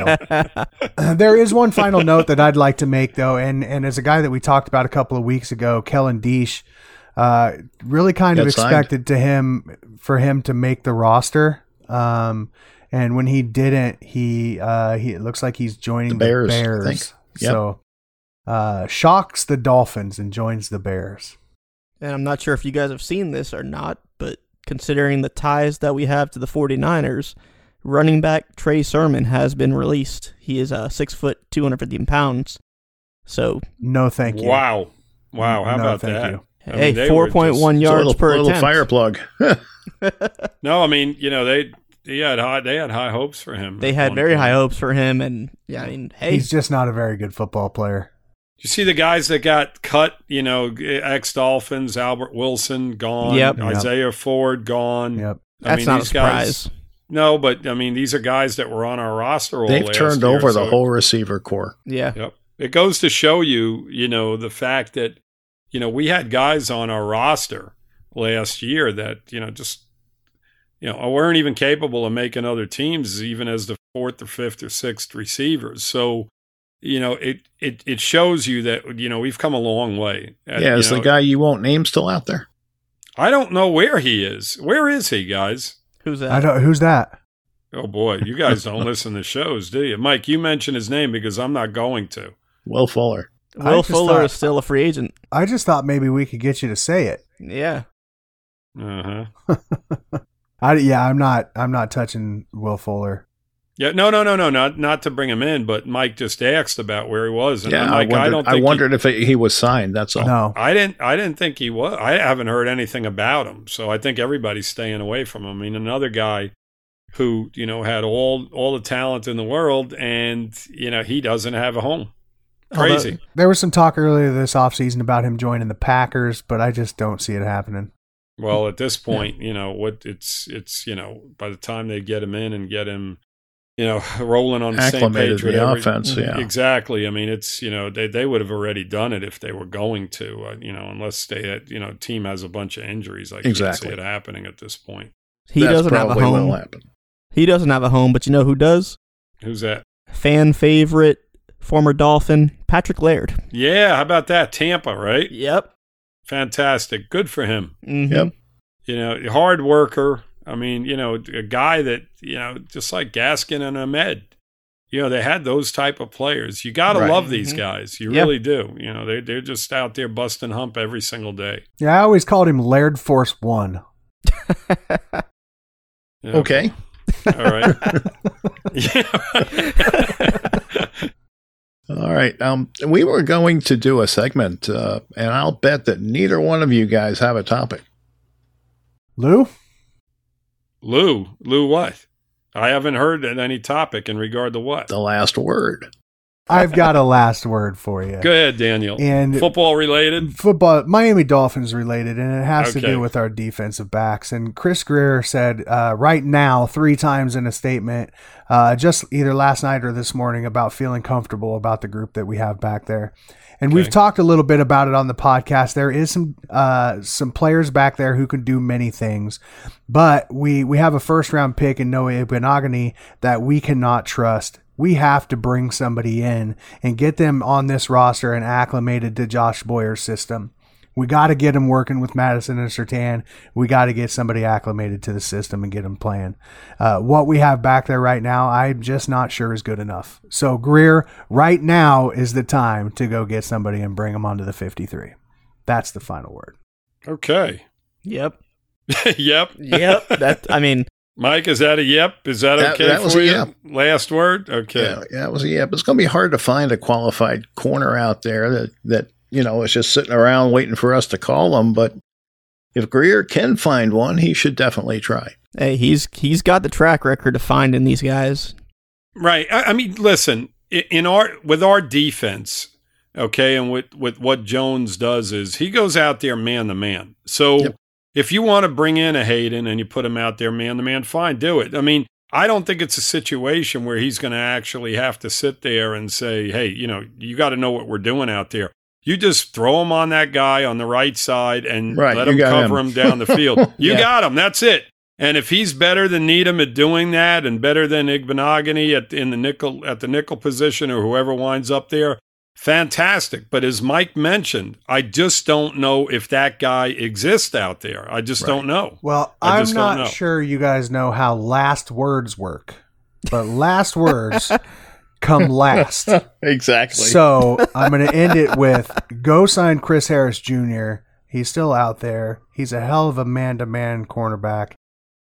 deal. There is one final note that I'd like to make, though, and and as a guy that we talked about a couple of weeks ago, Kellen Diesch, uh, really kind of Got signed. expected to him for him to make the roster. Um, and when he didn't, he uh, he it looks like he's joining The the Bears, I Bears. Yep. So uh, shocks the Dolphins and joins the Bears. And I'm not sure if you guys have seen this or not, but considering the ties that we have to the 49ers, running back Trey Sermon has been released. He is uh, six foot, 250 pounds. So, No, thank you. Wow, wow. How No, about thank that? you. I mean, hey, they were just- 4.1 It's a yards little, per little attempt. fire plug. No, I mean, you know, they they had high they had high hopes for him. They had very point. high hopes for him, and yeah, I mean, hey, He's just not a very good football player. You see the guys that got cut, you know, ex Dolphins, Albert Wilson gone, Yep. Yep. Isaiah Ford gone. Yep. I that's mean, not a these guys- surprise. No, but I mean, these are guys that were on our roster all They've last turned year, over the whole receiver core. Yeah, Yep. It goes to show you, you know, the fact that, you know, we had guys on our roster last year that, you know, just, you know, weren't even capable of making other teams, even as the fourth or fifth or sixth receivers. So, you know, it it it shows you that, you know, we've come a long way. Uh, yeah, you is the guy you won't name still out there? I don't know where he is. Where is he, guys? who's that? I don't. Who's that? Oh boy, you guys don't listen to shows, do you? Mike, you mention his name because I'm not going to. Will Fuller. Will Fuller thought- is still a free agent. I just thought maybe we could get you to say it. Yeah, Uh huh. I yeah. I'm not. I'm not touching Will Fuller. Yeah, no, no, no, no, not not to bring him in, but Mike just asked about where he was, and Yeah, I'm I wondered, I don't. I Think wondered if he was signed. That's all. No. I didn't. I didn't think he was. I haven't heard anything about him, so I think everybody's staying away from him. I mean, another guy who you know had all all the talent in the world, and you know he doesn't have a home. Crazy. Although, there was some talk earlier this offseason about him joining the Packers, but I just don't see it happening. Well, at this point, you know what? It's it's you know by the time they get him in and get him, you know, rolling on the same page with the every- offense. Yeah. Exactly. I mean, it's you know they they would have already done it if they were going to. Uh, you know, unless they had you know team has a bunch of injuries. I can't see it happening at this point. he That's doesn't have a home. He doesn't have a home, but you know who does? Who's that? Fan favorite, former Dolphin, Patrick Laird. Yeah, how about that? Tampa, right? Yep. Fantastic. Good for him. Mm-hmm. Yep. You know, hard worker. I mean, you know, a guy that you know, just like Gaskin and Ahmed. You know, they had those type of players. You got to Right. love these Mhm. guys. You Yeah. really do. You know, they they're just out there busting hump every single day. Yeah, I always called him Laird Force One. Yeah. Okay. All right. yeah. All All right. Um, we were going to do a segment, uh, and I'll bet that neither one of you guys have a topic. Lou? Lou, Lou, what? I haven't heard any topic in regard to what. The last word. I've got a last word for you. Go ahead, Daniel. And Football related? football Miami Dolphins related, and it has to do with our defensive backs. And Chris Grier said uh, right now three times in a statement, uh, just either last night or this morning, about feeling comfortable about the group that we have back there. And we've talked a little bit about it on the podcast. There is some uh, some players back there who can do many things, but we we have a first round pick in Noah Igbinoghene that we cannot trust. We have to bring somebody in and get them on this roster and acclimated to Josh Boyer's system. We got to get him working with Madison and Sertan. We got to get somebody acclimated to the system and get him playing. Uh, what we have back there right now, I'm just not sure is good enough. So Grier, right now is the time to go get somebody and bring him onto the 53. That's the final word. Okay. Yep. yep. Yep. that I mean, Mike, is that a yep? Is that, That- okay that was for a you? yep. Last word? Okay. Yeah, yeah, it was yeah. But it's going to be hard to find a qualified corner out there that that you know is just sitting around waiting for us to call them. But if Grier can find one, he should definitely try. hey, he's he's got the track record of finding these guys. Right. I, I mean, listen, in our with our defense, okay, and with with what Jones does is he goes out there man to man. So Yep. If you want to bring in a Haden and you put him out there man to man, fine, do it. I mean, I don't think it's a situation where he's going to actually have to sit there and say, "Hey, you know, you got to know what we're doing out there." You just throw him on that guy on the right side and Right, let him cover him. him down the field. You Yeah. got him. That's it. And if he's better than Needham at doing that, and better than Igbinoghene at in the nickel at the nickel position, or whoever winds up there, fantastic. But as Mike mentioned, I just don't know if that guy exists out there. I just don't know. Well, I I'm just don't know. sure you guys know how last words work, but last words come last. exactly. So I'm going to end it with go sign Chris Harris Jr. He's still out there. He's a hell of a man-to-man cornerback.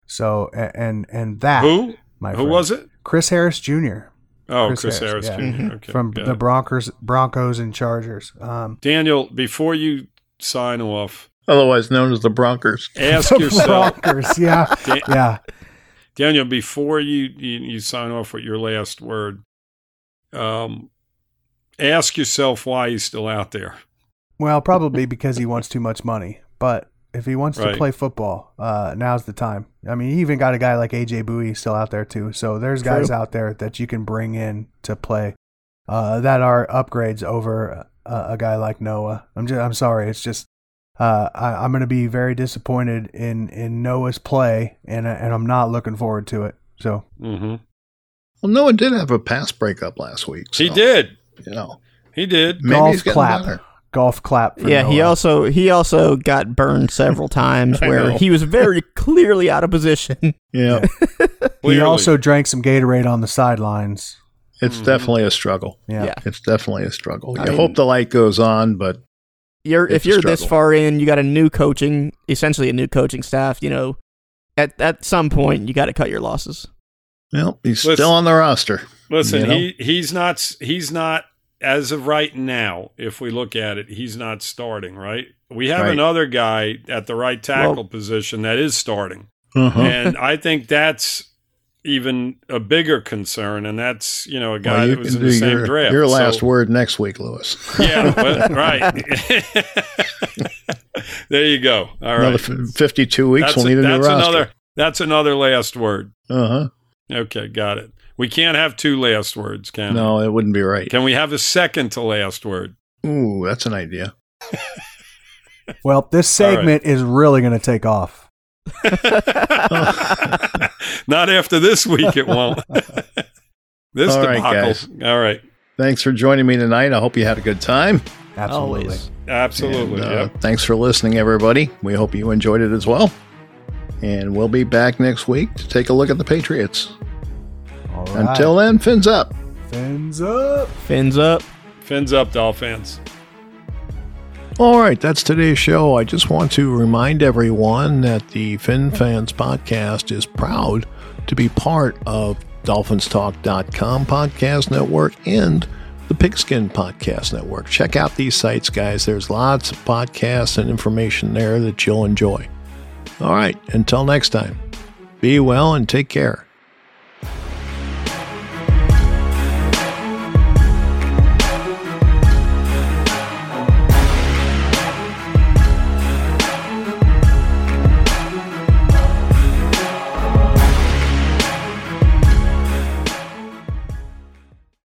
So and and that Who? my Who friend, was it? Chris Harris Jr. Oh, Chris Chris, Harris, Harris, yeah. Jr. Mhm. Okay, from got the. Broncos, Broncos and Chargers. Um, Daniel, before you sign off, Otherwise known as the Broncos. ask the yourself, Broncos, yeah, Dan- yeah. Daniel, before you, you you sign off with your last word, um, ask yourself why he's still out there. Well, probably because he wants too much money. But if he wants to play football, uh, now's the time. I mean, he even got a guy like AJ Bouye still out there too. So there's guys out there that you can bring in to play uh, that are upgrades over a, a guy like Noah. I'm just, I'm sorry, it's just uh, I, I'm going to be very disappointed in in Noah's play, and and I'm not looking forward to it. So hmm Well, Noah did have a pass breakup last week. He did. You know, He did. maybe golf he's clap, better. Golf clap. For yeah, he also he also got burned several times where know. he was very clearly out of position. Yeah, he also drank some Gatorade on the sidelines. it's Mhm. definitely a struggle. Yeah. Yeah. It's definitely a struggle. I You mean- hope the light goes on, but You're It's if you're this far in, you got a new coaching, essentially a new coaching staff. You know, at at some point you got to cut your losses. well, he's Listen- still on the roster. Listen, You know? he he's not he's not as of right now. If we look at it, he's not starting. Right. We have Right. another guy at the right tackle Well- position that is starting, Uh-huh. and I think that's even a bigger concern. And that's you know a guy Well, that was in the same your, draft. your last So- word next week, Lewis. Yeah, but, right. there you go. All Another 52 weeks, That's, we'll need a new roster. another. That's another last word. Uh-huh. Okay, got it. We can't have two last words, can No, it wouldn't be right. Can we have a second to last word? Ooh, that's an idea. Well, this All right. segment is really going to take off. Not after this week, it won't. this All right, debacle. guys. All right. Thanks for joining me tonight. I hope you had a good time. Absolutely. Always. Absolutely. And, uh, yep. Thanks for listening, everybody. We hope you enjoyed it as well. And we'll be back next week to take a look at the Patriots. All right. Until then, fins up. fins up. Fins up. Fins up, Dolphins. All right, that's today's show. I just want to remind everyone that the Fin Fans podcast is proud to be part of DolphinsTalk.com podcast network and the the Pigskin Podcast Network. Check out these sites, guys. There's lots of podcasts and information there that you'll enjoy. All right, until next time, be well and take care.